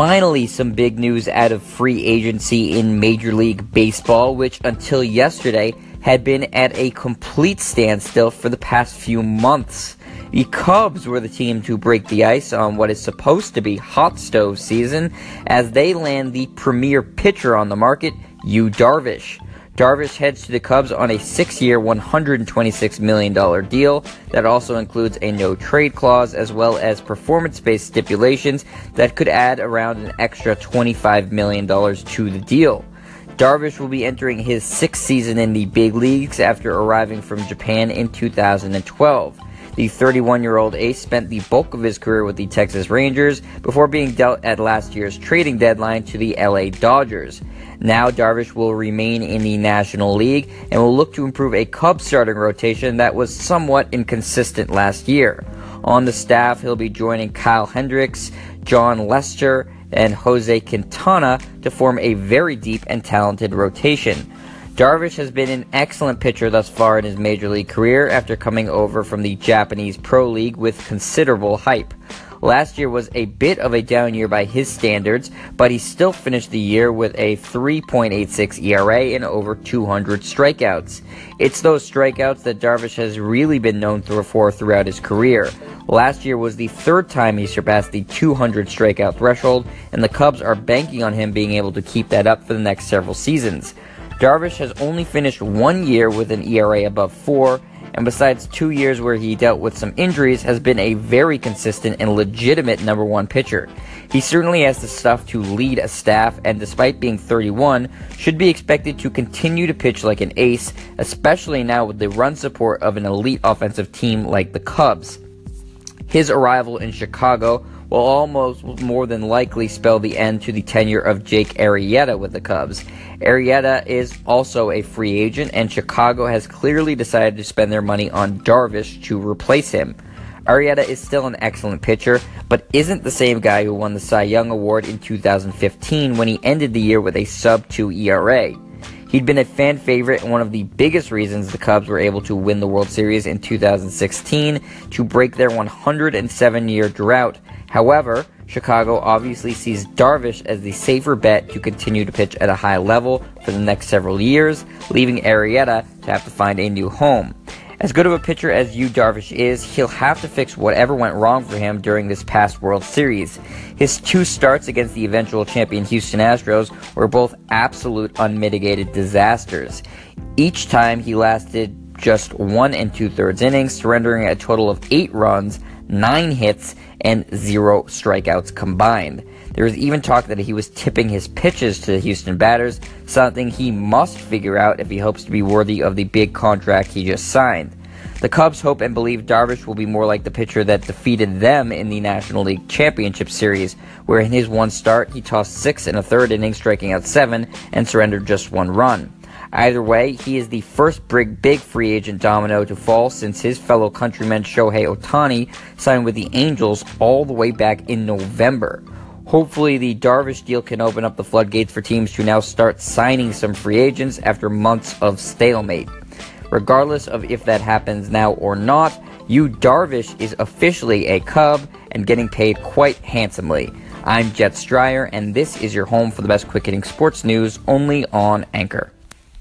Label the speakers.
Speaker 1: Finally, some big news out of free agency in Major League Baseball, which until yesterday had been at a complete standstill for the past few months. The Cubs were the team to break the ice on what is supposed to be hot stove season as they land the premier pitcher on the market, Yu Darvish. Darvish heads to the Cubs on a six year, $126 million deal that also includes a no trade clause as well as performance based stipulations that could add around an extra $25 million to the deal. Darvish will be entering his sixth season in the big leagues after arriving from Japan in 2012. The 31 year old ace spent the bulk of his career with the Texas Rangers before being dealt at last year's trading deadline to the LA Dodgers. Now, Darvish will remain in the National League and will look to improve a Cubs starting rotation that was somewhat inconsistent last year. On the staff, he'll be joining Kyle Hendricks, Jon Lester, and Jose Quintana to form a very deep and talented rotation. Darvish has been an excellent pitcher thus far in his major league career after coming over from the Japanese Pro League with considerable hype. Last year was a bit of a down year by his standards, but he still finished the year with a 3.86 ERA and over 200 strikeouts. It's those strikeouts that Darvish has really been known for throughout his career. Last year was the third time he surpassed the 200 strikeout threshold, and the Cubs are banking on him being able to keep that up for the next several seasons. Darvish has only finished one year with an ERA above 4 and besides two years where he dealt with some injuries, has been a very consistent and legitimate number one pitcher. He certainly has the stuff to lead a staff, and despite being 31, should be expected to continue to pitch like an ace, especially now with the run support of an elite offensive team like the Cubs. His arrival in Chicago will almost more than likely spell the end to the tenure of Jake Arrieta with the Cubs. Arrieta is also a free agent, and Chicago has clearly decided to spend their money on Darvish to replace him. Arrieta is still an excellent pitcher, but isn't the same guy who won the Cy Young Award in 2015 when he ended the year with a sub 2 ERA. He'd been a fan favorite and one of the biggest reasons the Cubs were able to win the World Series in 2016 to break their 107 year drought However, Chicago obviously sees Darvish as the safer bet to continue to pitch at a high level for the next several years, leaving Arrieta to have to find a new home. As good of a pitcher as Yu Darvish is, he'll have to fix whatever went wrong for him during this past World Series. His two starts against the eventual champion Houston Astros were both absolute unmitigated disasters. Each time he lasted just one and two thirds innings, surrendering a total of eight runs, nine hits, and zero strikeouts combined. There was even talk that he was tipping his pitches to the Houston batters, something he must figure out if he hopes to be worthy of the big contract he just signed. The Cubs hope and believe Darvish will be more like the pitcher that defeated them in the National League Championship Series, where in his one start he tossed six and a third innings, striking out seven, and surrendered just one run. Either way, he is the first big, free agent domino to fall since his fellow countryman Shohei Ohtani signed with the Angels all the way back in November. Hopefully, the Darvish deal can open up the floodgates for teams to now start signing some free agents after months of stalemate. Regardless of if that happens now or not, Yu Darvish is officially a Cub and getting paid quite handsomely. I'm Jet Stryer, and this is your home for the best quick hitting sports news only on Anchor.